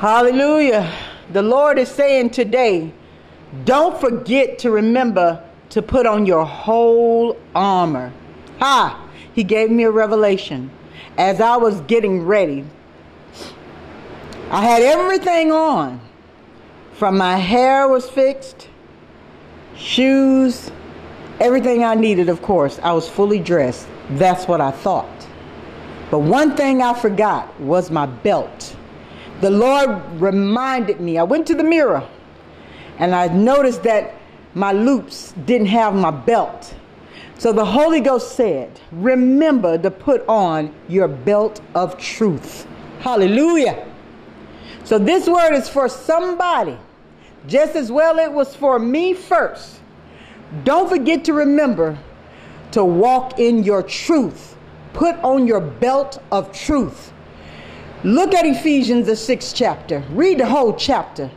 Hallelujah. The Lord is saying today, don't forget to remember to put on your whole armor. Ha! He gave me a revelation as I was getting ready. I had everything on. From my hair was fixed, shoes, everything I needed, of course. I was fully dressed. That's what I thought. But one thing I forgot was my belt. The Lord reminded me. I went to the mirror and I noticed that my loops didn't have my belt. So the Holy Ghost said, Remember to put on your belt of truth. Hallelujah. So this word is for somebody just as well it was for me first. Don't forget to remember to walk in your truth. Put on your belt of truth. Look at Ephesians the sixth chapter. Read the whole chapter.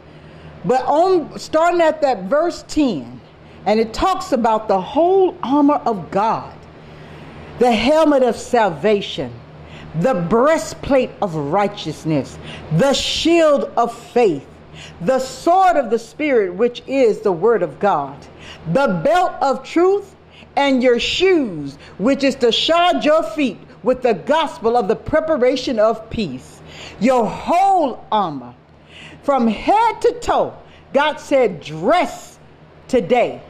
But on starting at that verse 10, and it talks about the whole armor of God, the helmet of salvation, the breastplate of righteousness, the shield of faith the sword of the Spirit, which is the Word of God, the belt of truth, and your shoes, which is to shod your feet with the gospel of the preparation of peace. Your whole armor, from head to toe, God said, dress today.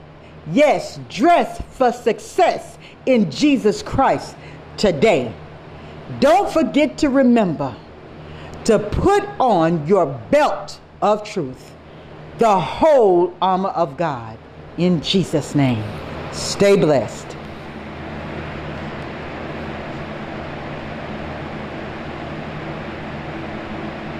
Yes, dress for success in Jesus Christ today. Don't forget to remember to put on your belt of truth, the whole armor of God. In Jesus' name, stay blessed.